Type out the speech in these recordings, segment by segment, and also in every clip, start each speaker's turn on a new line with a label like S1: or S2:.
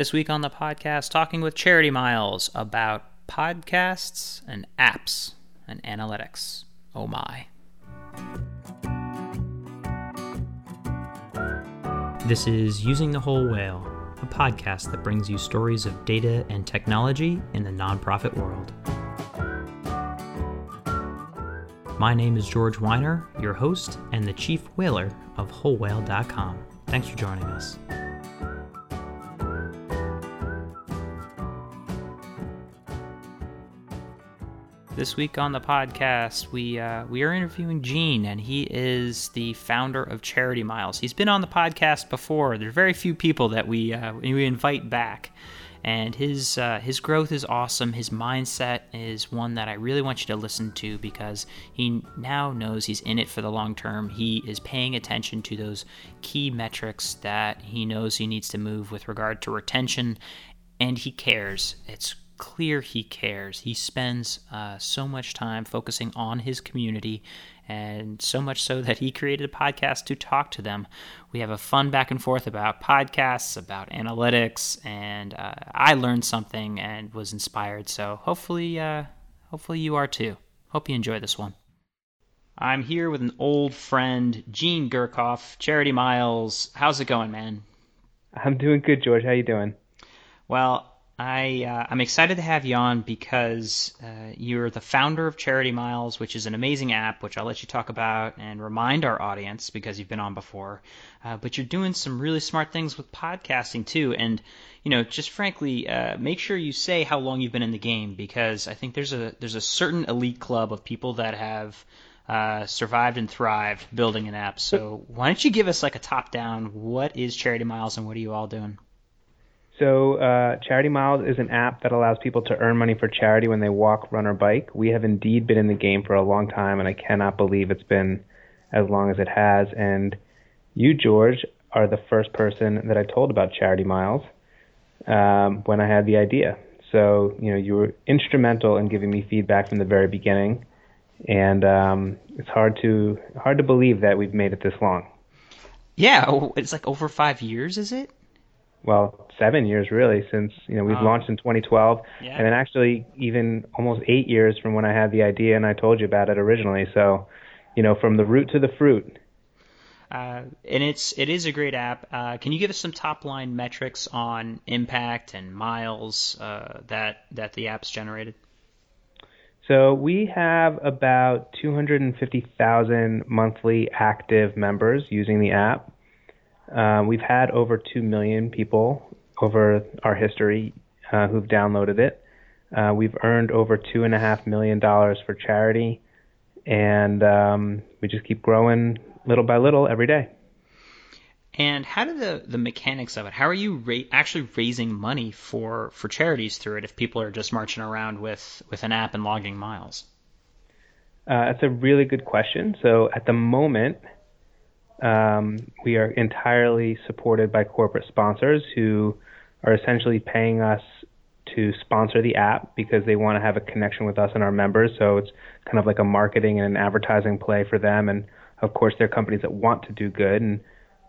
S1: This week on the podcast, talking with Charity Miles about podcasts and apps and analytics. Oh my. This is Using the Whole Whale, a podcast that brings you stories of data and technology in the nonprofit world. My name is George Weiner, your host and the chief whaler of WholeWhale.com. Thanks for joining us. This week on the podcast, we uh, we are interviewing Gene, and he is the founder of Charity Miles. He's been on the podcast before. There are very few people that we uh, we invite back and his uh, his growth is awesome. His mindset is one that I really want you to listen to because he now knows he's in it for the long term. He is paying attention to those key metrics that he knows he needs to move with regard to retention, and he cares. It's clear he cares. He spends uh, so much time focusing on his community, and so much so that he created a podcast to talk to them. We have a fun back and forth about podcasts, about analytics, and uh, I learned something and was inspired. So hopefully, uh, hopefully you are too. Hope you enjoy this one. I'm here with an old friend, Gene Gurkoff, Charity Miles. How's it going, man?
S2: I'm doing good, George. How you doing?
S1: Well, I uh, I'm excited to have you on because uh, you're the founder of Charity Miles, which is an amazing app, which I'll let you talk about and remind our audience because you've been on before. Uh, but you're doing some really smart things with podcasting too, and you know, just frankly, uh, make sure you say how long you've been in the game because I think there's a there's a certain elite club of people that have. Uh, survived and thrived building an app. So why don't you give us like a top down? What is Charity Miles and what are you all doing?
S2: So, uh, Charity Miles is an app that allows people to earn money for charity when they walk, run, or bike. We have indeed been in the game for a long time, and I cannot believe it's been as long as it has. And you, George, are the first person that I told about Charity Miles um, when I had the idea. So, you know, you were instrumental in giving me feedback from the very beginning, and um, it's hard to hard to believe that we've made it this long.
S1: Yeah, oh, it's like over five years, is it?
S2: well, seven years really since you know we've
S1: Wow.
S2: launched in 2012,
S1: Yeah.
S2: and then actually even almost eight years from when I had the idea and I told you about it originally. So, you know, from the root to the fruit.
S1: Uh, and it's it is a great app. Uh, can you give us some top line metrics on impact and miles uh, that that the app's generated?
S2: So we have about 250,000 monthly active members using the app. Um, we've had over 2 million people over our history uh, who've downloaded it. Uh, we've earned over $2.5 million for charity, and um, we just keep growing little by little every day.
S1: And how do the the mechanics of it? How are you ra- actually raising money for for charities through it if people are just marching around with with an app and logging miles?
S2: Uh, that's a really good question. So at the moment, um, we are entirely supported by corporate sponsors who are essentially paying us to sponsor the app because they want to have a connection with us and our members. So it's kind of like a marketing and an advertising play for them. And of course, they're companies that want to do good, and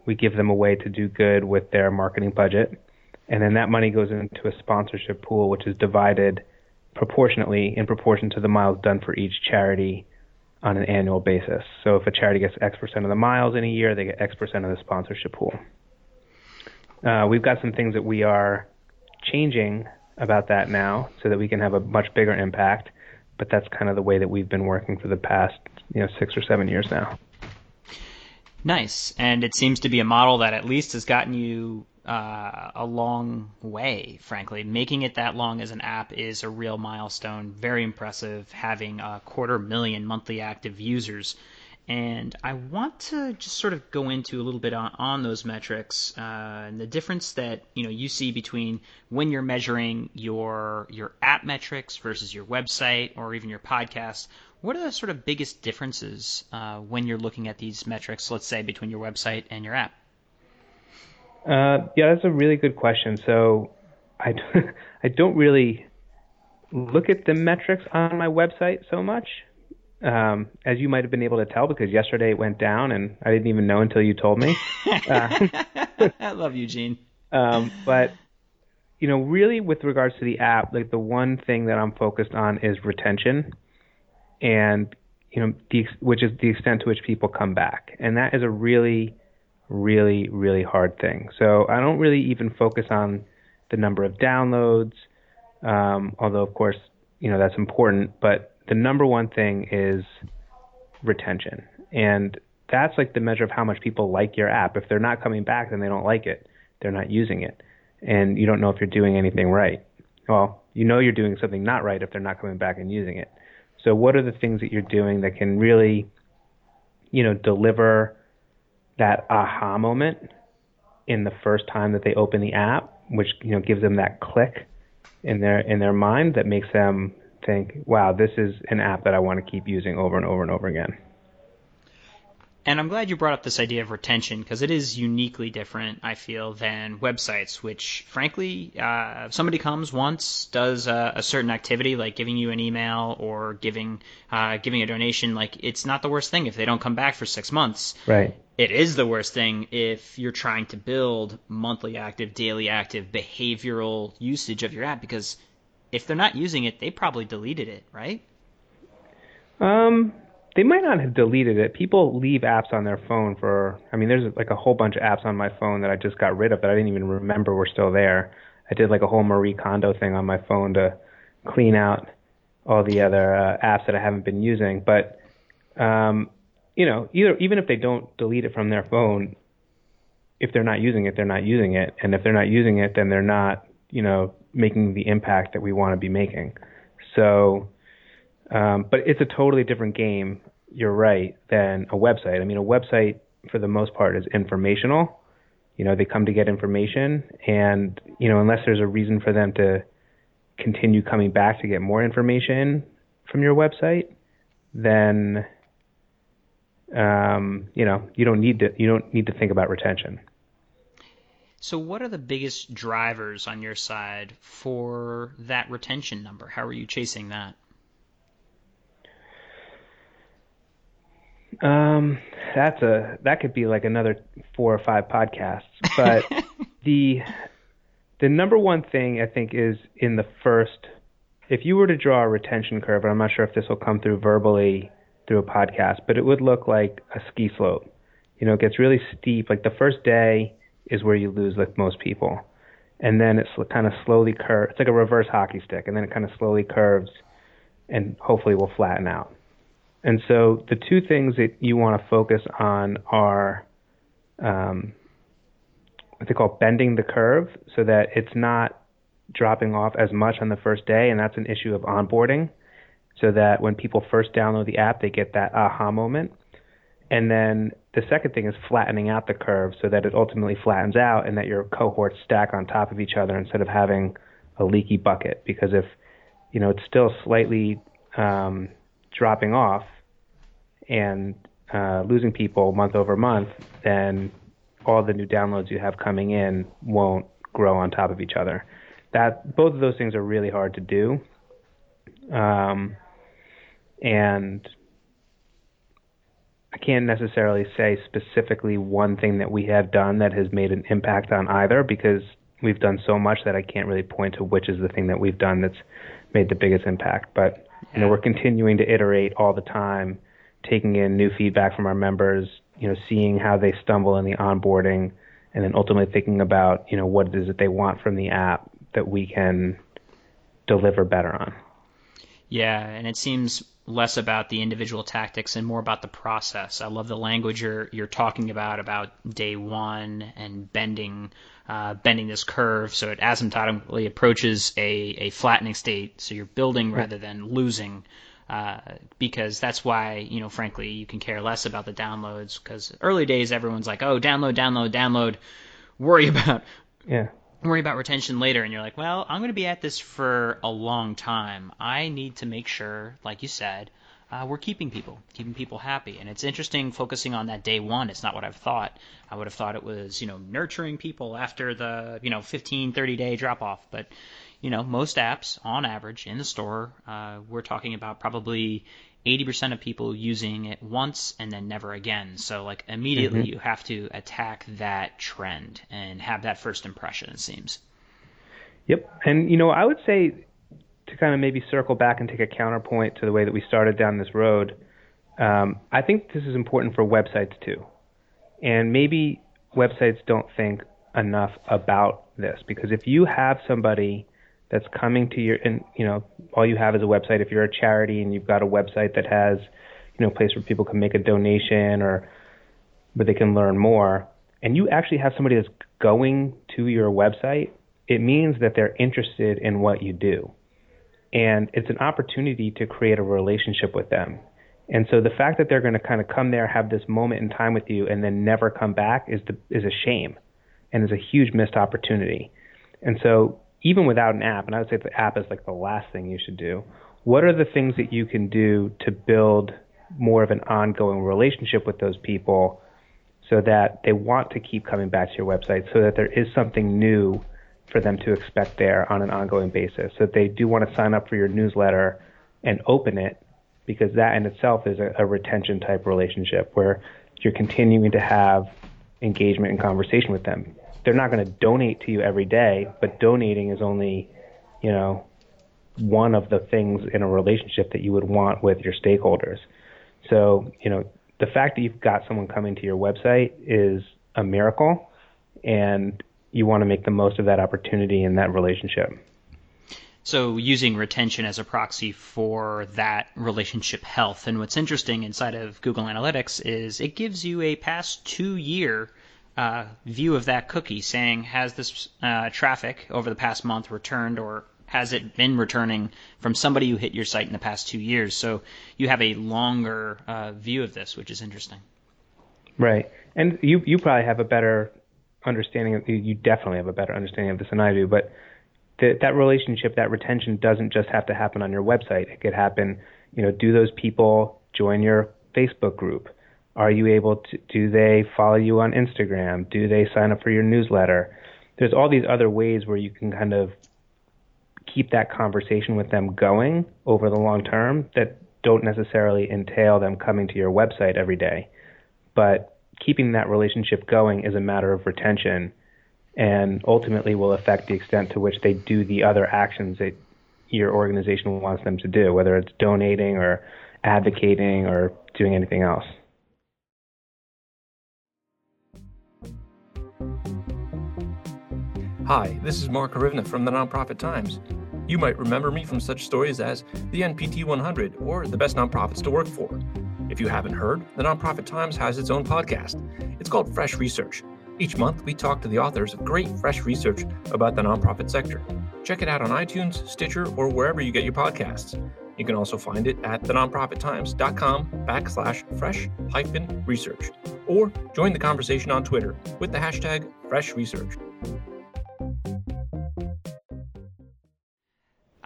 S2: we give them a way to do good with their marketing budget. And then that money goes into a sponsorship pool, which is divided proportionately in proportion to the miles done for each charity on an annual basis. So if a charity gets X percent of the miles in a year, they get X percent of the sponsorship pool. Uh, we've got some things that we are changing about that now so that we can have a much bigger impact, but that's kind of the way that we've been working for the past, you know, six or seven years now.
S1: Nice, and it seems to be a model that at least has gotten you uh, a long way. Frankly, making it that long as an app is a real milestone. Very impressive. Having a quarter million monthly active users, and I want to just sort of go into a little bit on, on those metrics uh, and the difference that you know you see between when you're measuring your your app metrics versus your website or even your podcast. What are the sort of biggest differences uh, when you're looking at these metrics, let's say, between your website and your app?
S2: Uh, yeah, that's a really good question. So I, I don't really look at the metrics on my website so much, um, as you might have been able to tell because yesterday it went down and I didn't even know until you told me. Uh,
S1: I love you, Gene.
S2: um, but you know, really with regards to the app, like the one thing that I'm focused on is retention, and you know, the, which is the extent to which people come back, and that is a really, really, really hard thing. So I don't really even focus on the number of downloads, um, although of course, you know, that's important. But the number one thing is retention, and that's like the measure of how much people like your app. If they're not coming back, then they don't like it. They're not using it and you don't know if you're doing anything right. Well, you know you're doing something not right if they're not coming back and using it. So what are the things that you're doing that can really, you know, deliver that aha moment in the first time that they open the app, which you know gives them that click in their in their mind that makes them think, "Wow, this is an app that I want to keep using over and over and over again."
S1: And I'm glad you brought up this idea of retention because it is uniquely different, I feel, than websites, which, frankly, uh, if somebody comes once, does a, a, certain activity like giving you an email or giving uh, giving a donation, like it's not the worst thing if they don't come back for six months.
S2: Right.
S1: It is the worst thing if you're trying to build monthly active, daily active, behavioral usage of your app because if they're not using it, they probably deleted it, right?
S2: Um, they might not have deleted it. People leave apps on their phone for. I mean, there's like a whole bunch of apps on my phone that I just got rid of that I didn't even remember were still there. I did like a whole Marie Kondo thing on my phone to clean out all the other uh, apps that I haven't been using. But um, you know, either even if they don't delete it from their phone, if they're not using it, they're not using it, and if they're not using it, then they're not, you know, making the impact that we want to be making. So um, but it's a totally different game. You're right than a website. I mean, a website for the most part is informational. You know, they come to get information, and you know, unless there's a reason for them to continue coming back to get more information from your website, then um, you know you don't need to you don't need to think about retention.
S1: So, what are the biggest drivers on your side for that retention number? How are you chasing that?
S2: Um, that's a that could be like another four or five podcasts. But the the number one thing I think is in the first. If you were to draw a retention curve, and I'm not sure if this will come through verbally through a podcast, but it would look like a ski slope. You know, it gets really steep. Like the first day is where you lose like most people, and then it's kind of slowly curve. It's like a reverse hockey stick, and then it kind of slowly curves, and hopefully will flatten out. And so the two things that you want to focus on are um, what they call bending the curve so that it's not dropping off as much on the first day, and that's an issue of onboarding. So that when people first download the app, they get that aha moment. And then the second thing is flattening out the curve so that it ultimately flattens out and that your cohorts stack on top of each other instead of having a leaky bucket. Because if you know it's still slightly um, dropping off and uh, losing people month over month, then all the new downloads you have coming in won't grow on top of each other. That both of those things are really hard to do, um, and can't necessarily say specifically one thing that we have done that has made an impact on either because we've done so much that I can't really point to which is the thing that we've done that's made the biggest impact. But you know, we're continuing to iterate all the time, taking in new feedback from our members, you know, seeing how they stumble in the onboarding, and then ultimately thinking about, you know, what it is that they want from the app that we can deliver better on.
S1: Yeah, and it seems less about the individual tactics and more about the process. I love the language you're you're talking about about day one and bending uh, bending this curve so it asymptotically approaches a, a flattening state. So you're building rather than losing. Uh, because that's why, you know, frankly, you can care less about the downloads because early days everyone's like, oh, download, download, download, worry about
S2: yeah
S1: worry about retention later and you're like well i'm going to be at this for a long time. I need to make sure like you said uh, we're keeping people keeping people happy. And it's interesting focusing on that day one. It's not what i've thought. I would have thought it was you know nurturing people after the you know 15 30 day drop off but you know most apps on average in the store uh, we're talking about probably 80% of people using it once and then never again. So like immediately mm-hmm. you have to attack that trend and have that first impression it seems.
S2: Yep. And, you know, I would say to kind of maybe circle back and take a counterpoint to the way that we started down this road, um, I think this is important for websites too. And maybe websites don't think enough about this because if you have somebody that's coming to your and you know all you have is a website if you're a charity and you've got a website that has you know a place where people can make a donation or where they can learn more and you actually have somebody that's going to your website it means that they're interested in what you do. And it's an opportunity to create a relationship with them. And so the fact that they're going to kind of come there, have this moment in time with you, and then never come back is the, is a shame, and is a huge missed opportunity. And so even without an app, and I would say the app is like the last thing you should do. What are the things that you can do to build more of an ongoing relationship with those people, so that they want to keep coming back to your website, so that there is something new for them to expect there on an ongoing basis. So that they do want to sign up for your newsletter and open it, because that in itself is a, a retention type relationship where you're continuing to have engagement and conversation with them. They're not going to donate to you every day, but donating is only, you know, one of the things in a relationship that you would want with your stakeholders. So, you know, the fact that you've got someone coming to your website is a miracle and you want to make the most of that opportunity in that relationship.
S1: So using retention as a proxy for that relationship health. And what's interesting inside of Google Analytics is it gives you a past two year uh, view of that cookie saying, has this uh, traffic over the past month returned or has it been returning from somebody who hit your site in the past two years? So you have a longer uh, view of this, which is interesting.
S2: Right. And you, you probably have a better understanding of you definitely have a better understanding of this than I do, but that relationship, that retention doesn't just have to happen on your website. It could happen, you know, do those people join your Facebook group? Are you able to, do they follow you on Instagram? Do they sign up for your newsletter? There's all these other ways where you can kind of keep that conversation with them going over the long term that don't necessarily entail them coming to your website every day. But keeping that relationship going is a matter of retention and ultimately will affect the extent to which they do the other actions that your organization wants them to do, whether it's donating or advocating or doing anything else.
S3: Hi, this is Mark Hrywna from the Nonprofit Times. You might remember me from such stories as the NPT 100 or the best nonprofits to work for. If you haven't heard, the Nonprofit Times has its own podcast. It's called Fresh Research. Each month, we talk to the authors of great fresh research about the nonprofit sector. Check it out on iTunes, Stitcher, or wherever you get your podcasts. You can also find it at thenonprofittimes.com backslash fresh hyphen research. Or join the conversation on Twitter with the hashtag fresh research.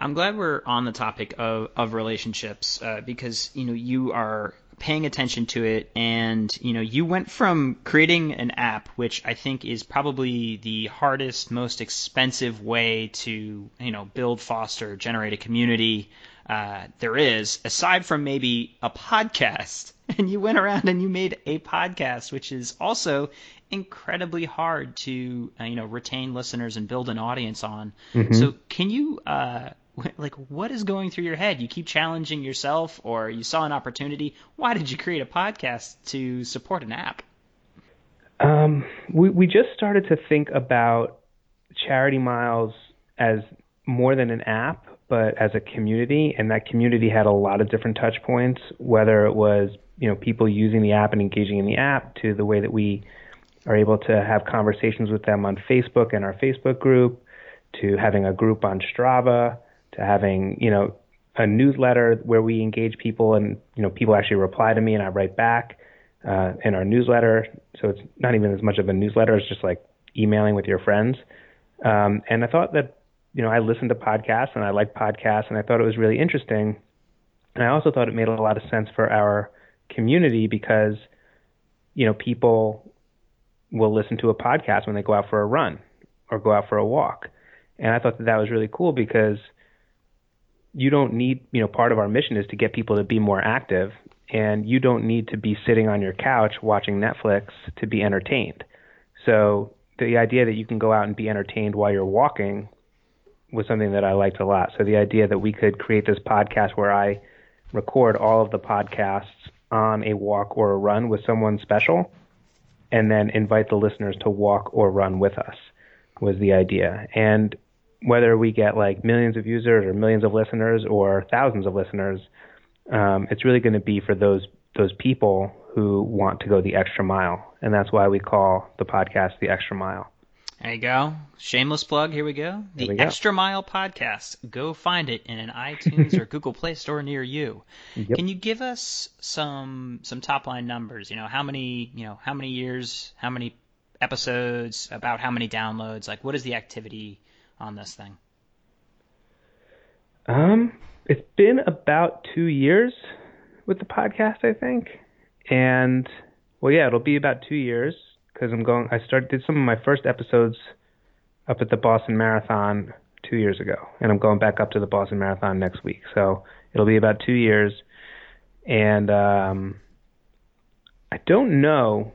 S1: I'm glad we're on the topic of, of relationships uh, because you know you are paying attention to it and you know you went from creating an app which i think is probably the hardest most expensive way to you know build foster generate a community uh, there is aside from maybe a podcast and you went around and you made a podcast which is also incredibly hard to uh, you know retain listeners and build an audience on mm-hmm. so can you uh, like what is going through your head? You keep challenging yourself or you saw an opportunity. Why did you create a podcast to support an app?
S2: Um, we, we just started to think about charity miles as more than an app but as a community and that community had a lot of different touch points whether it was you know people using the app and engaging in the app to the way that we are able to have conversations with them on Facebook and our Facebook group to having a group on Strava to having you know a newsletter where we engage people and you know people actually reply to me and I write back uh, in our newsletter. So it's not even as much of a newsletter; it's just like emailing with your friends. Um, and I thought that you know I listened to podcasts and I like podcasts and I thought it was really interesting. And I also thought it made a lot of sense for our community because you know people will listen to a podcast when they go out for a run or go out for a walk. And I thought that that was really cool because you don't need, you know, part of our mission is to get people to be more active, and you don't need to be sitting on your couch watching Netflix to be entertained. So the idea that you can go out and be entertained while you're walking was something that I liked a lot. So the idea that we could create this podcast where I record all of the podcasts on a walk or a run with someone special and then invite the listeners to walk or run with us was the idea. And whether we get like millions of users or millions of listeners or thousands of listeners, um, it's really going to be for those those people who want to go the extra mile, and that's why we call the podcast the Extra Mile.
S1: There you go. Shameless plug. Here we go. The
S2: we go.
S1: Extra Mile Podcast. Go find it in an iTunes or Google Play Store near you.
S2: Yep.
S1: Can you give us some some top line numbers? You know, how many you know how many years, how many episodes, about how many downloads? Like, what is the activity on this thing?
S2: Um, it's been about two years with the podcast, I think, and well, yeah, it'll be about two years because I'm going. I started did some of my first episodes up at the Boston Marathon two years ago, and I'm going back up to the Boston Marathon next week. So it'll be about two years, and um, I don't know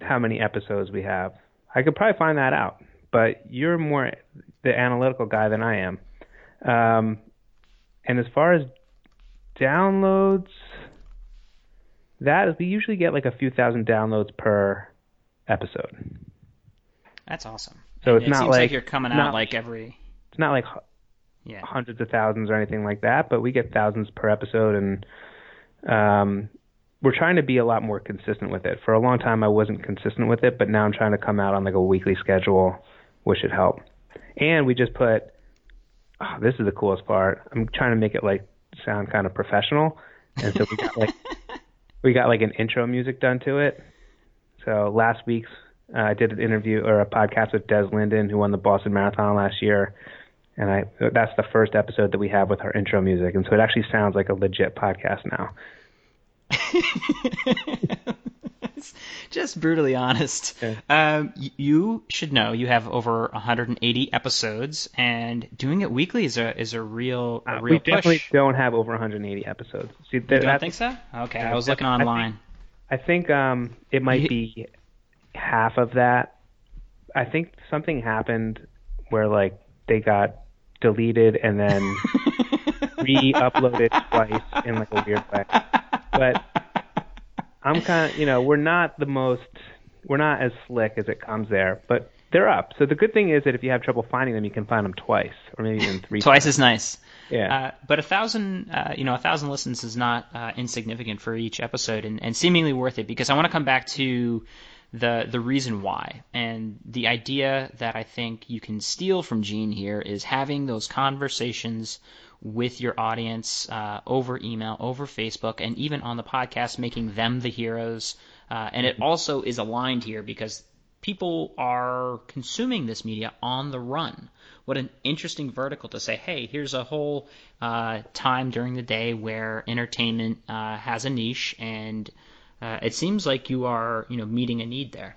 S2: how many episodes we have. I could probably find that out, but you're more the analytical guy than I am. Um, and as far as downloads, that is, we usually get like a few thousand downloads per episode.
S1: That's awesome.
S2: So
S1: And
S2: it's
S1: it
S2: not
S1: seems
S2: like-
S1: you're coming
S2: not-
S1: out like every
S2: It's not like
S1: yeah.
S2: hundreds of thousands or anything like that, but we get thousands per episode, and um, we're trying to be a lot more consistent with it. For a long time, I wasn't consistent with it, but now I'm trying to come out on like a weekly schedule, which should help. And we just put. Oh, this is the coolest part. I'm trying to make it like sound kind of professional, and so we got like we got like an intro music done to it. So last week's uh, I did an interview or a podcast with Des Linden, who won the Boston Marathon last year, and I that's the first episode that we have with our intro music, and so it actually sounds like a legit podcast now.
S1: Just brutally honest.
S2: Yeah.
S1: Um, you should know you have over 180 episodes, and doing it weekly is a is a real a
S2: Uh,
S1: real
S2: we definitely don't have over 180 episodes. See,
S1: You don't think so? Okay, I was looking
S2: I think-
S1: online.
S2: I think um, it might be half of that. I think something happened where like they got deleted and then re-uploaded twice in like a weird way. But I'm kind of, you know, we're not the most, we're not as slick as it comes there, but they're up. So the good thing is that if you have trouble finding them, you can find them twice or maybe even three.
S1: Twice as nice.
S2: Yeah.
S1: Uh, but a thousand, uh, you know, a thousand listens is not uh, insignificant for each episode, and, and seemingly worth it because I want to come back to the the reason why and the idea that I think you can steal from Gene here is having those conversations with your audience uh, over email, over Facebook, and even on the podcast, making them the heroes. Uh, and it also is aligned here because people are consuming this media on the run. What an interesting vertical to say, hey, here's a whole uh, time during the day where entertainment uh, has a niche, and uh, it seems like you are, you know, meeting a need there.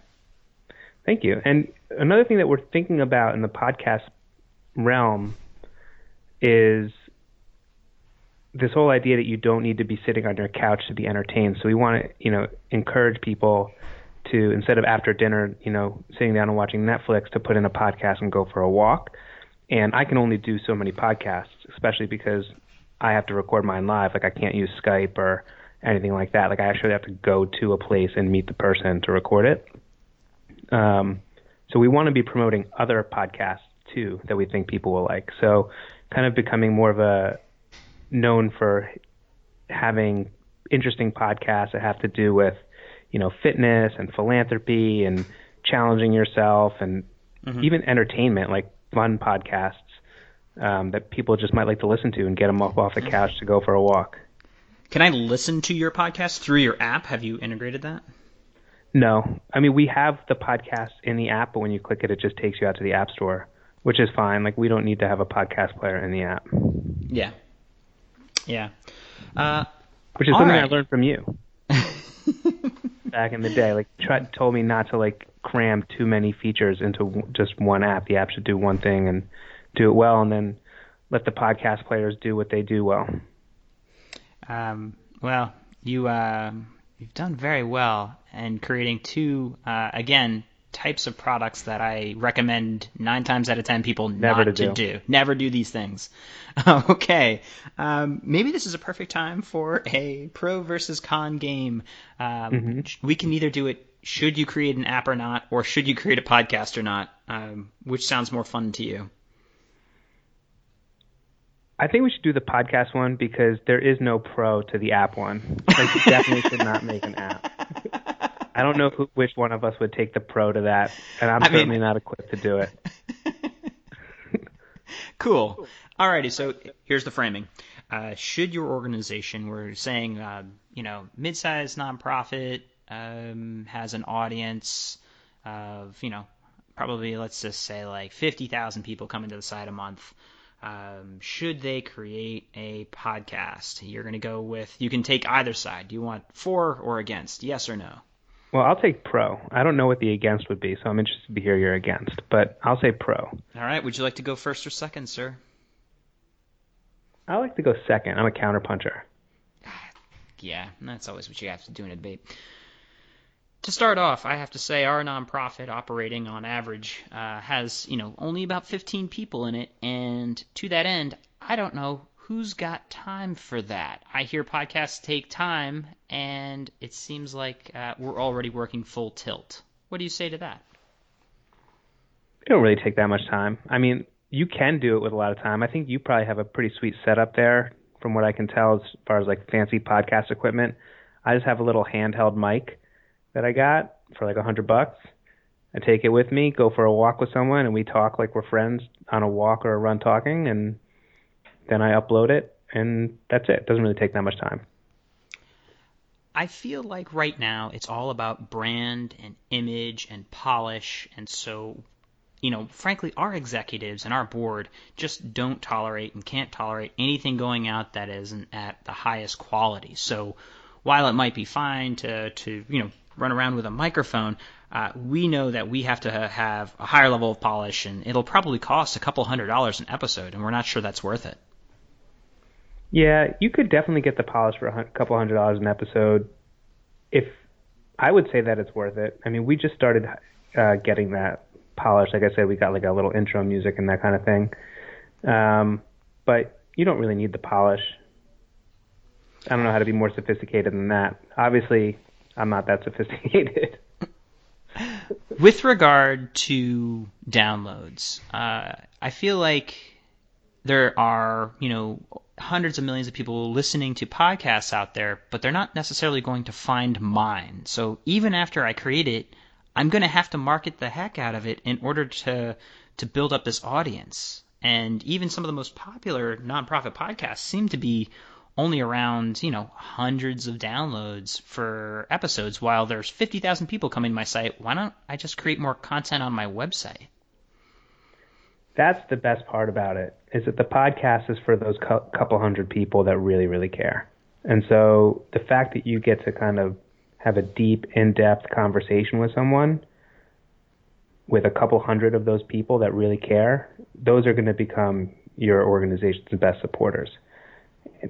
S2: Thank you. And another thing that we're thinking about in the podcast realm is this whole idea that you don't need to be sitting on your couch to be entertained. So we want to, you know, encourage people to instead of after dinner, you know, sitting down and watching Netflix to put in a podcast and go for a walk. And I can only do so many podcasts, especially because I have to record mine live. Like I can't use Skype or anything like that. Like I actually have to go to a place and meet the person to record it. Um, so we want to be promoting other podcasts too that we think people will like. So kind of becoming more of a known for having interesting podcasts that have to do with, you know, fitness and philanthropy and challenging yourself and even entertainment, like fun podcasts um, that people just might like to listen to and get them off off the couch to go for a walk.
S1: Can I listen to your podcast through your app? Have you integrated that?
S2: No, I mean we have the podcast in the app, but when you click it, it just takes you out to the app store, which is fine. Like we don't need to have a podcast player in the app,
S1: Yeah. Yeah. Uh,
S2: which is something I learned from you back in the day. Like tried told me not to like cram too many features into just one app. The app should do one thing and do it well, and then let the podcast players do what they do well.
S1: Um, well, you um you've done very well in creating two uh, again types of products that I recommend nine times out of ten people
S2: Never
S1: not
S2: to
S1: to
S2: do.
S1: do. Never do these things. okay, um, maybe this is a perfect time for a pro versus con game. Um, We can either do it. Should you create an app or not, or should you create a podcast or not? Um, which sounds more fun to you?
S2: I think we should do the podcast one because there is no pro to the app one. Like, you definitely should not make an app. I don't know who, which one of us would take the pro to that, and I'm
S1: I mean-
S2: certainly not equipped to do it.
S1: Cool. Alrighty, so here's the framing. Uh, should your organization, we're saying, uh, you know, mid-sized nonprofit um, has an audience of, you know, probably let's just say like 50,000 people coming to the site a month. Um, should they create a podcast? You're going to go with, you can take either side. Do you want for or against? Yes or no?
S2: Well, I'll take pro. I don't know what the against would be, so I'm interested to hear your against, but I'll say pro.
S1: All right, would you like to go first or second, sir?
S2: I like to go second. I'm a counterpuncher.
S1: Yeah, that's always what you have to do in a debate. To start off, I have to say our nonprofit operating on average uh, has, you know, only about 15 people in it, and to that end, I don't know who's got time for that. I hear podcasts take time, and it seems like uh, we're already working full tilt. What do you say to that?
S2: It don't really take that much time. I mean, you can do it with a lot of time. I think you probably have a pretty sweet setup there, from what I can tell, as far as like fancy podcast equipment. I just have a little handheld mic that I got for like a hundred bucks. I take it with me, go for a walk with someone, and we talk like we're friends on a walk or a run talking, and then I upload it, and that's it. It doesn't really take that much time.
S1: I feel like right now it's all about brand and image and polish, and so, you know, frankly, our executives and our board just don't tolerate and can't tolerate anything going out that isn't at the highest quality. So, while it might be fine to, to you know, run around with a microphone, uh, we know that we have to have a higher level of polish, and it'll probably cost a couple hundred dollars an episode, and we're not sure that's worth it.
S2: Yeah, you could definitely get the polish for a couple hundred dollars an episode. If I would say that it's worth it. I mean, we just started uh, getting that polish. Like I said, we got like a little intro music and that kind of thing. Um, but you don't really need the polish. I don't know how to be more sophisticated than that. Obviously, I'm not that sophisticated.
S1: With regard to downloads, uh, I feel like there are, you know, hundreds of millions of people listening to podcasts out there, but they're not necessarily going to find mine. So even after I create it, I'm going to have to market the heck out of it in order to to build up this audience. And even some of the most popular nonprofit podcasts seem to be only around, you know, hundreds of downloads for episodes while there's 50,000 people coming to my site. Why don't I just create more content on my website?
S2: That's the best part about it is that the podcast is for those cou- couple hundred people that really, really care. And so the fact that you get to kind of have a deep, in-depth conversation with someone with a couple hundred of those people that really care, those are going to become your organization's best supporters.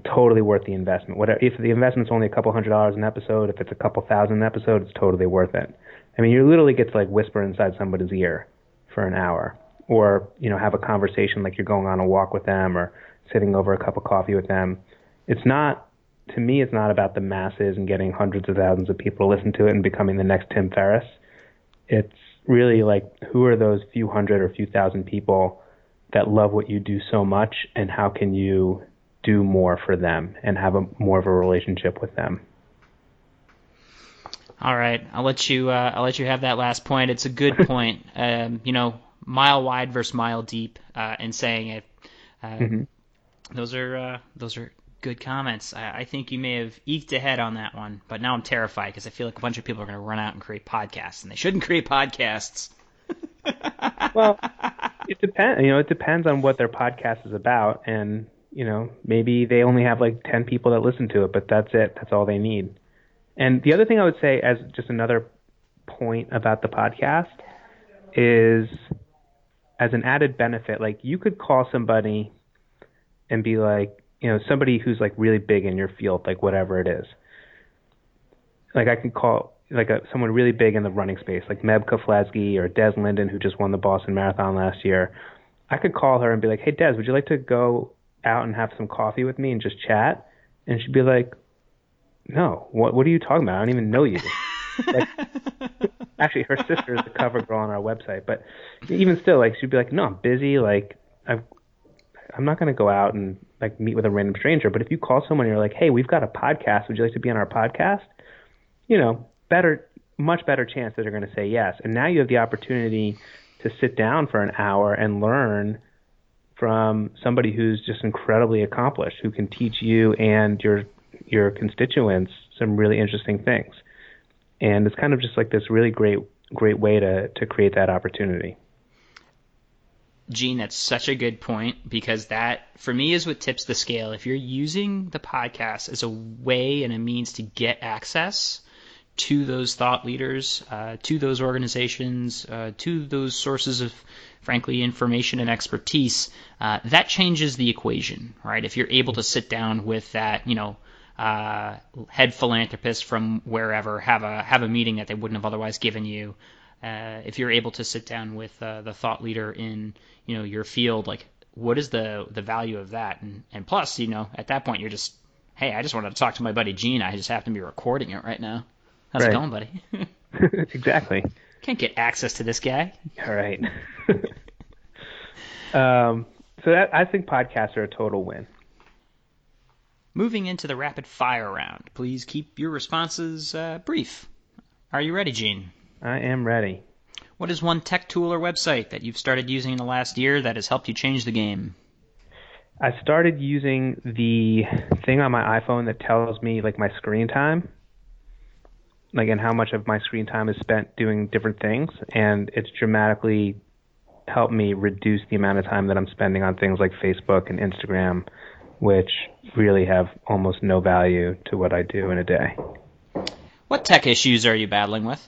S2: Totally worth the investment. Whatever, if the investment's only a couple hundred dollars an episode, if it's a couple thousand an episode, it's totally worth it. I mean, you literally get to like whisper inside somebody's ear for an hour, or you know, have a conversation like you're going on a walk with them, or sitting over a cup of coffee with them. It's not, to me, it's not about the masses and getting hundreds of thousands of people to listen to it and becoming the next Tim Ferriss. It's really like who are those few hundred or few thousand people that love what you do so much, and how can you do more for them and have a more of a relationship with them.
S1: All right, I'll let you. Uh, I'll let you have that last point. It's a good point. Um, you know, mile wide versus mile deep, uh, in saying it. Uh,
S2: Mm-hmm.
S1: Those are uh, those are good comments. I, I think you may have eked ahead on that one, but now I'm terrified because I feel like a bunch of people are going to run out and create podcasts, and they shouldn't create podcasts.
S2: Well, it depends. You know, it depends on what their podcast is about, and you know, maybe they only have like ten people that listen to it, but that's it. That's all they need. And the other thing I would say, as just another point about the podcast, is as an added benefit, like you could call somebody and be like, you know, somebody who's like really big in your field, like whatever it is. Like I can call like a someone really big in the running space, like Meb Keflezighi or Des Linden, who just won the Boston Marathon last year, I could call her and be like, "Hey, Des, would you like to go out and have some coffee with me and just chat?" And she'd be like, "No, what what are you talking about? I don't even know you." like, actually, her sister is the cover girl on our website, but even still, like she'd be like, "No, I'm busy. Like, I've I'm not going to go out and like meet with a random stranger. But if you call someone and you're like, "Hey, we've got a podcast. Would you like to be on our podcast?" You know, better, much better chance that they're going to say yes. And now you have the opportunity to sit down for an hour and learn from somebody who's just incredibly accomplished, who can teach you and your your constituents some really interesting things. And it's kind of just like this really great great way to to create that opportunity.
S1: Gene, that's such a good point because that, for me, is what tips the scale. If you're using the podcast as a way and a means to get access to those thought leaders, uh, to those organizations, uh, to those sources of, frankly, information and expertise, uh, that changes the equation, right? If you're able to sit down with that, you know, uh, head philanthropist from wherever, have a have a meeting that they wouldn't have otherwise given you, uh, if you're able to sit down with uh, the thought leader in you know your field, like what is the the value of that? And and plus, you know, at that point you're just, hey, I just wanted to talk to my buddy Gene. I just happen to be recording it right now. How's right. it going, buddy?
S2: exactly.
S1: Can't get access to this guy.
S2: All right. um, so that, I think podcasts are a total win.
S1: Moving into the rapid fire round, please keep your responses uh, brief. Are you ready, Gene?
S2: I am ready.
S1: What is one tech tool or website that you've started using in the last year that has helped you change the game?
S2: I started using the thing on my iPhone that tells me like my screen time, like and how much of my screen time is spent doing different things, and it's dramatically helped me reduce the amount of time that I'm spending on things like Facebook and Instagram, which really have almost no value to what I do in a day.
S1: What tech issues are you battling with?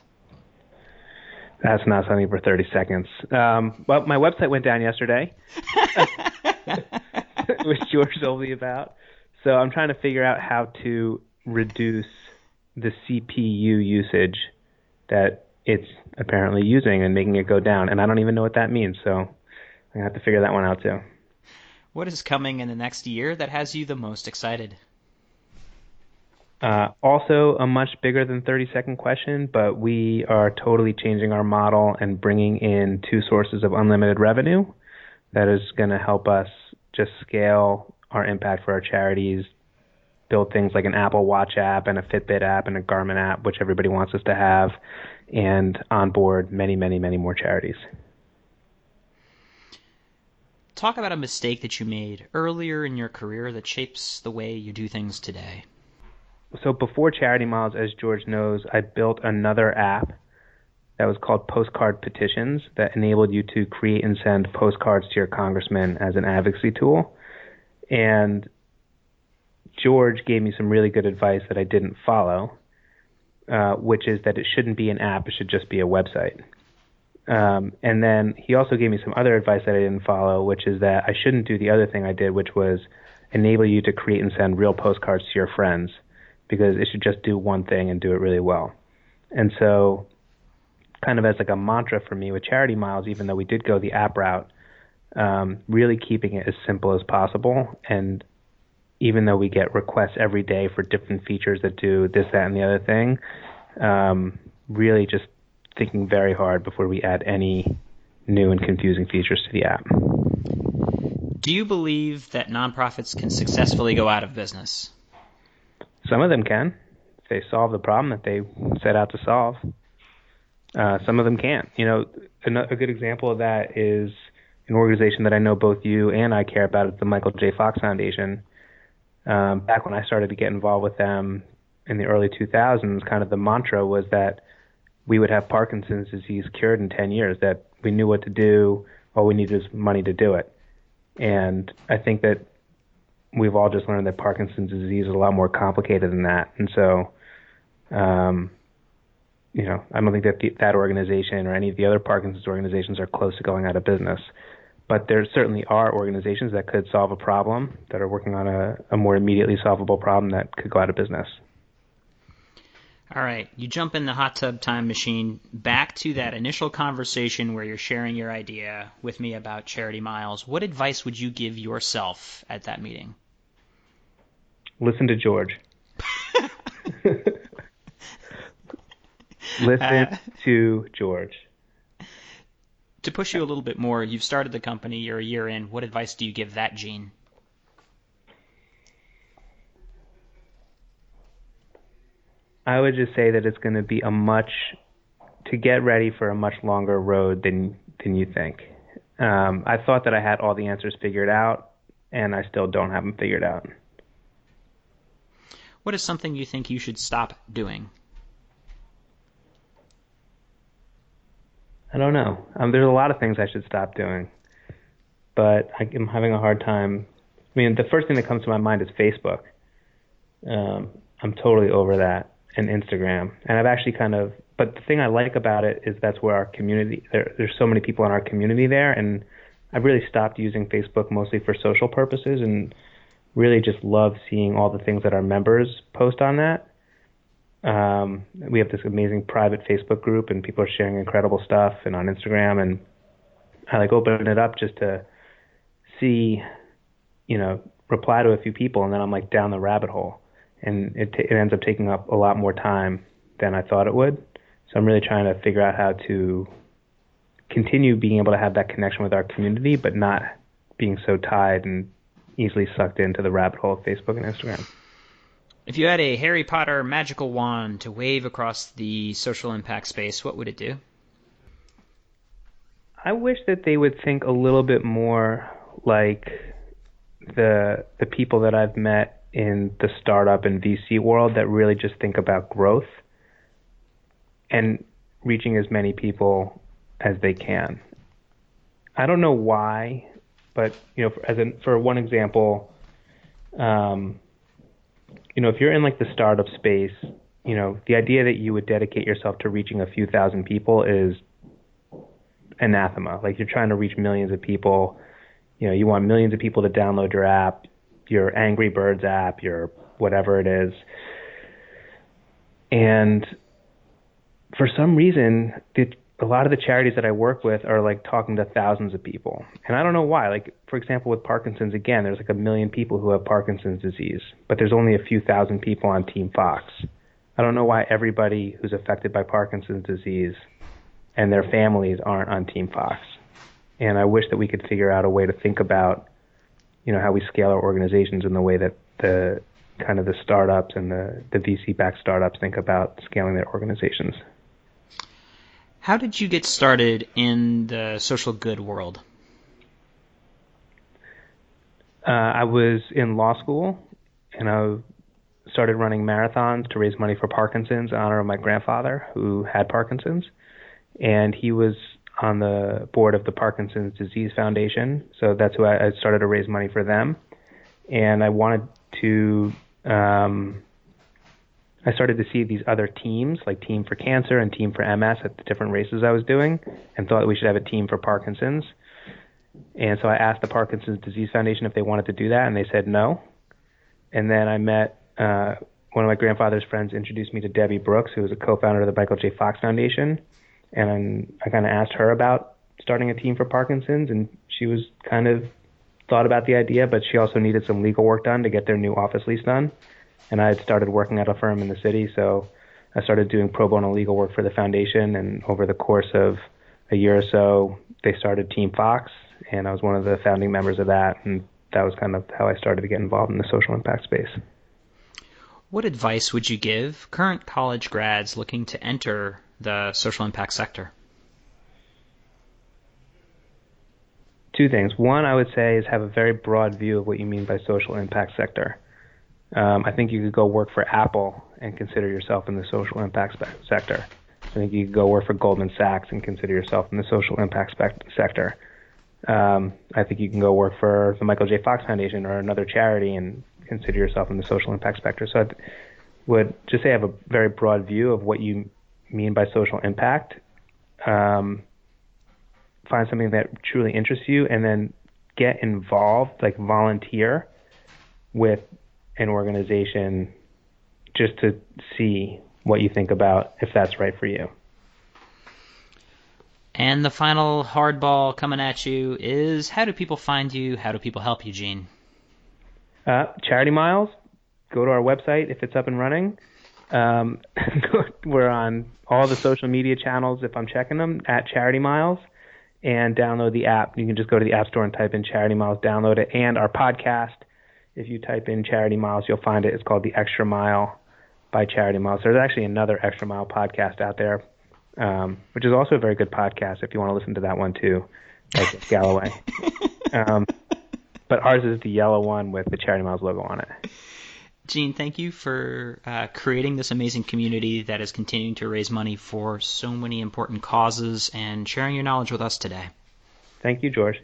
S2: That's not something for 30 seconds. Um, well, my website went down yesterday, which George told me about. So I'm trying to figure out how to reduce the CPU usage that it's apparently using and making it go down. And I don't even know what that means. So I'm going to have to figure that one out too.
S1: What is coming in the next year that has you the most excited?
S2: Uh, also, a much bigger than 30 second question, but we are totally changing our model and bringing in two sources of unlimited revenue that is going to help us just scale our impact for our charities, build things like an Apple Watch app and a Fitbit app and a Garmin app, which everybody wants us to have, and onboard many, many, many more charities.
S1: Talk about a mistake that you made earlier in your career that shapes the way you do things today
S2: so before Charity Miles, as George knows, I built another app that was called Postcard Petitions that enabled you to create and send postcards to your congressman as an advocacy tool. And George gave me some really good advice that I didn't follow, uh, which is that it shouldn't be an app; it should just be a website. Um, and then he also gave me some other advice that I didn't follow, which is that I shouldn't do the other thing I did, which was enable you to create and send real postcards to your friends because it should just do one thing and do it really well. And so, kind of as like a mantra for me with Charity Miles, even though we did go the app route, um, really keeping it as simple as possible. And even though we get requests every day for different features that do this, that, and the other thing, um, really just thinking very hard before we add any new and confusing features to the app.
S1: Do you believe that nonprofits can successfully go out of business?
S2: Some of them can. If they solve the problem that they set out to solve. Uh, some of them can't. You know, a, a good example of that is an organization that I know both you and I care about. It's the Michael J. Fox Foundation. Um, back when I started to get involved with them in the early 2000s, kind of the mantra was that we would have Parkinson's disease cured in 10 years, that we knew what to do, all we needed was money to do it. And I think that we've all just learned that Parkinson's disease is a lot more complicated than that, and so, um, you know, I don't think that the, that organization or any of the other Parkinson's organizations are close to going out of business. But there certainly are organizations that could solve a problem that are working on a, a more immediately solvable problem that could go out of business.
S1: All right, you jump in the hot tub time machine back to that initial conversation where you're sharing your idea with me about Charity Miles. What advice would you give yourself at that meeting?
S2: Listen to George. Listen uh, to George.
S1: To push you a little bit more, you've started the company, you're a year in. What advice do you give that Gene?
S2: I would just say that it's going to be a much to get ready for a much longer road than than you think. Um, I thought that I had all the answers figured out, and I still don't have them figured out.
S1: What is something you think you should stop doing?
S2: I don't know. Um, there's a lot of things I should stop doing, but I, am having a hard time. I mean, the first thing that comes to my mind is Facebook. Um, I'm totally over that and Instagram. And I've actually kind of, but the thing I like about it is that's where our community, there, there's so many people in our community there. And I've really stopped using Facebook mostly for social purposes and really just love seeing all the things that our members post on that. Um, we have this amazing private Facebook group and people are sharing incredible stuff and on Instagram and I like open it up just to see, you know, reply to a few people and then I'm like down the rabbit hole and it, t- it ends up taking up a lot more time than I thought it would. So I'm really trying to figure out how to continue being able to have that connection with our community, but not being so tied and easily sucked into the rabbit hole of Facebook and Instagram.
S1: If you had a Harry Potter magical wand to wave across the social impact space, what would it do?
S2: I wish that they would think a little bit more like the the people that I've met in the startup and VC world that really just think about growth and reaching as many people as they can. I don't know why, but you know, for, as an, for one example, um, you know, if you're in like the startup space, you know, the idea that you would dedicate yourself to reaching a few thousand people is anathema. Like you're trying to reach millions of people. You know, you want millions of people to download your app your Angry Birds app, your whatever it is. And for some reason, the, a lot of the charities that I work with are like talking to thousands of people. And I don't know why. Like, for example, with Parkinson's, again, there's like a million people who have Parkinson's disease, but there's only a few thousand people on Team Fox. I don't know why everybody who's affected by Parkinson's disease and their families aren't on Team Fox. And I wish that we could figure out a way to think about you know how we scale our organizations in the way that the kind of the startups and the, the VC backed startups think about scaling their organizations.
S1: How did you get started in the social good world?
S2: Uh, I was in law school and I started running marathons to raise money for Parkinson's in honor of my grandfather who had Parkinson's. And he was on the board of the Parkinson's Disease Foundation. So that's who I, I started to raise money for them. And I wanted to, um, I started to see these other teams, like Team for Cancer and Team for MS at the different races I was doing, and thought we should have a team for Parkinson's. And so I asked the Parkinson's Disease Foundation if they wanted to do that, and they said no. And then I met uh, one of my grandfather's friends introduced me to Debi Brooks, who was a co-founder of the Michael J. Fox Foundation and I kind of asked her about starting a team for Parkinson's, and she was kind of thought about the idea, but she also needed some legal work done to get their new office lease done. And I had started working at a firm in the city, so I started doing pro bono legal work for the foundation. And over the course of a year or so, they started Team Fox, and I was one of the founding members of that. And that was kind of how I started to get involved in the social impact space.
S1: What advice would you give current college grads looking to enter the social impact sector?
S2: Two things. One, I would say, is have a very broad view of what you mean by social impact sector. Um, I think you could go work for Apple and consider yourself in the social impact spe- sector. I think you could go work for Goldman Sachs and consider yourself in the social impact spec- sector. Um, I think you can go work for the Michael J. Fox Foundation or another charity and consider yourself in the social impact sector. So I would just say I have a very broad view of what you mean by social impact. Um, find something that truly interests you, and then get involved, like volunteer with an organization just to see what you think about if that's right for you.
S1: And the final hardball coming at you is how do people find you? How do people help you, Gene?
S2: Uh, Charity Miles. Go to our website if it's up and running. Um, we're on all the social media channels if I'm checking them at Charity Miles and download the app. You can just go to the App Store and type in Charity Miles, download it, and our podcast. If you type in Charity Miles, you'll find it. It's called The Extra Mile by Charity Miles. There's actually another Extra Mile podcast out there, um, which is also a very good podcast if you want to listen to that one too, like Galloway. um, but ours is the yellow one with the Charity Miles logo on it.
S1: Gene, thank you for uh, creating this amazing community that is continuing to raise money for so many important causes and sharing your knowledge with us today.
S2: Thank you, George.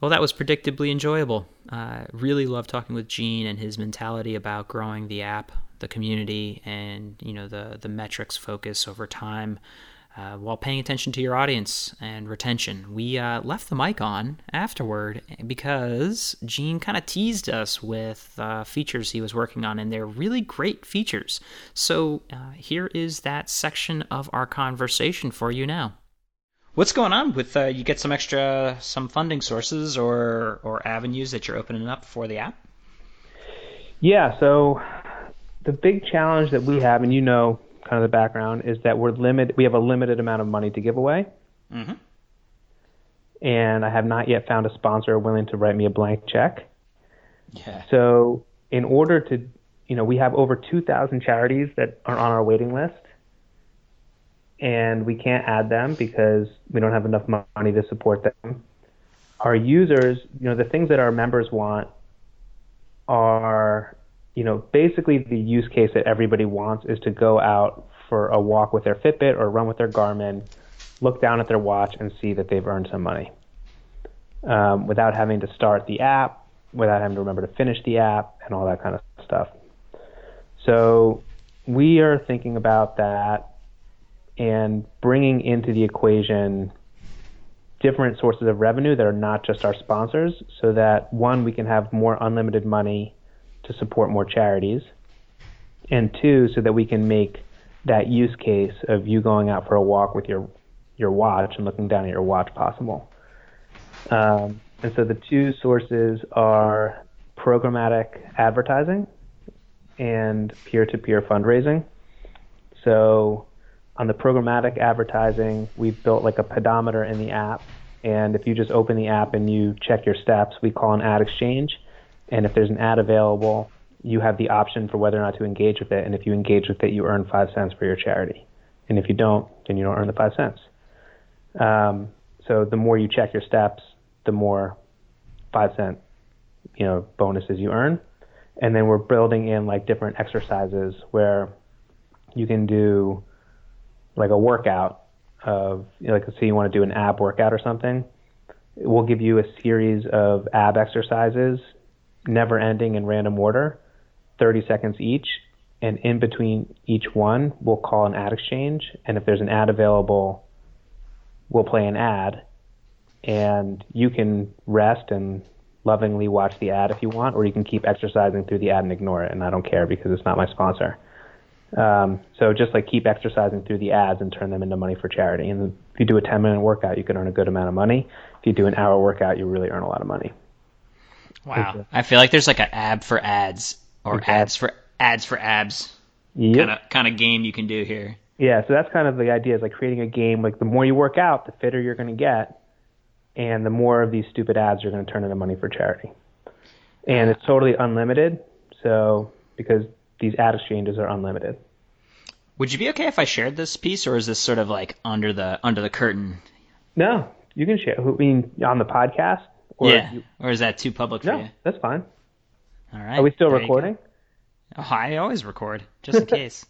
S1: Well, that was predictably enjoyable. Uh, really love talking with Gene and his mentality about growing the app, the community, and you know the the metrics focus over time uh, while paying attention to your audience and retention. We uh, left the mic on afterward because Gene kind of teased us with uh, features he was working on, and they're really great features. So uh, here is that section of our conversation for you now. What's going on with uh, you get some extra some funding sources or or avenues that you're opening up for the app?
S2: Yeah, so the big challenge that we have, and you know kind of the background is that we're limit we have a limited amount of money to give away.
S1: Mm-hmm.
S2: And I have not yet found a sponsor willing to write me a blank check.
S1: Yeah.
S2: So in order to, you know, we have over 2,000 charities that are on our waiting list, and we can't add them because we don't have enough money to support them. Our users, you know, the things that our members want are you know, basically the use case that everybody wants is to go out for a walk with their Fitbit or run with their Garmin, look down at their watch and see that they've earned some money um, without having to start the app, without having to remember to finish the app, and all that kind of stuff. So we are thinking about that and bringing into the equation different sources of revenue that are not just our sponsors so that one we can have more unlimited money to support more charities, and two, so that we can make that use case of you going out for a walk with your your watch and looking down at your watch possible. Um, and so the two sources are programmatic advertising and peer-to-peer fundraising. So on the programmatic advertising, we've built like a pedometer in the app. And if you just open the app and you check your steps, we call an ad exchange. And if there's an ad available, you have the option for whether or not to engage with it. And if you engage with it, you earn five cents for your charity. And if you don't, then you don't earn the five cents. Um, so the more you check your steps, the more five cent, you know, bonuses you earn. And then we're building in like different exercises where you can do like a workout of you know, like say you want to do an ab workout or something. We'll give you a series of ab exercises never ending in random order, 30 seconds each. And in between each one, we'll call an ad exchange. And if there's an ad available, we'll play an ad. And you can rest and lovingly watch the ad if you want, or you can keep exercising through the ad and ignore it. And I don't care because it's not my sponsor. Um, so just like keep exercising through the ads and turn them into money for charity. And if you do a 10 minute workout, you can earn a good amount of money. If you do an hour workout, you really earn a lot of money.
S1: Wow. I feel like there's like an ab for ads or exactly. ads for ads for abs kind of kind of game you can do here.
S2: Yeah, so that's kind of the idea is like creating a game like the more you work out, the fitter you're going to get and the more of these stupid ads are going to turn into money for charity. And it's totally unlimited, so because these ad exchanges are unlimited.
S1: Would you be okay if I shared this piece or is this sort of like under the under the curtain?
S2: No, you can share. I mean on the podcast?
S1: Or yeah. You... Or is that too public for
S2: no,
S1: you?
S2: that's fine.
S1: All right.
S2: Are we still there recording?
S1: Oh, I always record, just in case.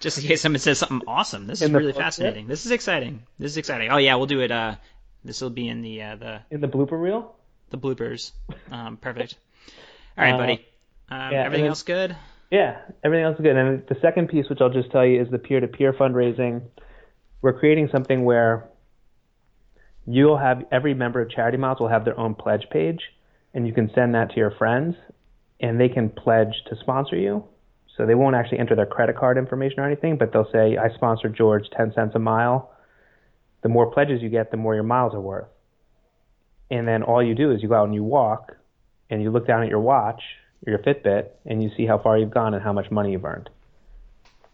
S1: just in case someone says something awesome. This is really fascinating. This is exciting. This is exciting. Oh yeah, we'll do it. Uh, this will be in the uh, the
S2: in the blooper reel.
S1: The bloopers. Um, perfect. All right, uh, buddy. Um, yeah, everything then, else good?
S2: Yeah, everything else is good. And the second piece, which I'll just tell you, is the peer-to-peer fundraising. We're creating something where you'll have every member of Charity Miles will have their own pledge page, and you can send that to your friends, and they can pledge to sponsor you. So they won't actually enter their credit card information or anything, but they'll say, I sponsor George 10 cents a mile. The more pledges you get, the more your miles are worth. And then all you do is you go out and you walk and you look down at your watch your Fitbit and you see how far you've gone and how much money you've earned.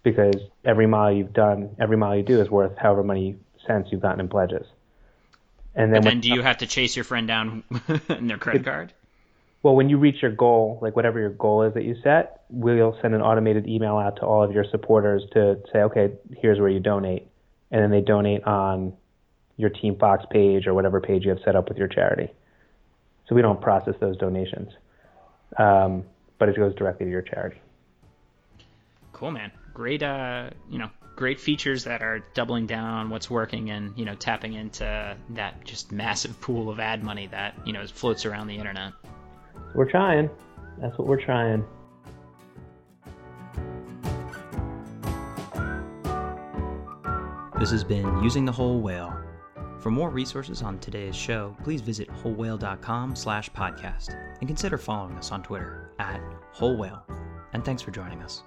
S2: Because every mile you've done, every mile you do is worth however many cents you've gotten in pledges.
S1: And then, then do you have to chase your friend down in their credit card?
S2: Well, when you reach your goal, like whatever your goal is that you set, we'll send an automated email out to all of your supporters to say, okay, here's where you donate. And then they donate on your Team Fox page or whatever page you have set up with your charity. So we don't process those donations, um, but it goes directly to your charity.
S1: Cool, man. Great, uh, you know, great features that are doubling down on what's working and you know tapping into that just massive pool of ad money that you know floats around the internet.
S2: We're trying. That's what we're trying.
S1: This has been Using the Whole Whale. For more resources on today's show, please visit wholewhale.com slash podcast and consider following us on Twitter at Whole Whale. And thanks for joining us.